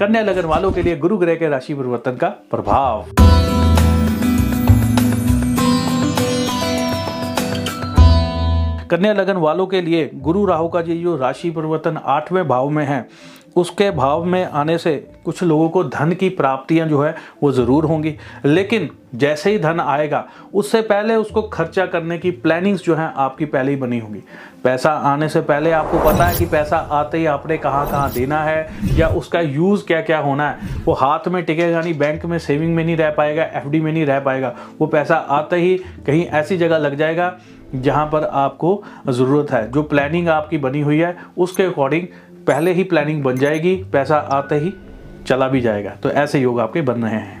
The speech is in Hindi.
कन्या लगन वालों के लिए गुरु ग्रह के राशि परिवर्तन का प्रभाव। कन्या लगन वालों के लिए गुरु राहु का जी राशि परिवर्तन आठवें भाव में है उसके भाव में आने से कुछ लोगों को धन की प्राप्तियाँ जो है वो ज़रूर होंगी। लेकिन जैसे ही धन आएगा, उससे पहले उसको खर्चा करने की प्लानिंग्स जो है आपकी पहले ही बनी होंगी। पैसा आने से पहले आपको पता है कि पैसा आते ही आपने कहाँ कहाँ देना है या उसका यूज़ क्या क्या होना है। वो हाथ में टिकेगा नहीं बैंक में सेविंग में नहीं रह पाएगा एफडी में नहीं रह पाएगा। वो पैसा आते ही कहीं ऐसी जगह लग जाएगा जहाँ पर आपको ज़रूरत है। जो प्लानिंग आपकी बनी हुई है, उसके अकॉर्डिंग पहले ही प्लानिंग बन जाएगी, पैसा आते ही चला भी जाएगा। तो ऐसे योग आपके बन रहे हैं।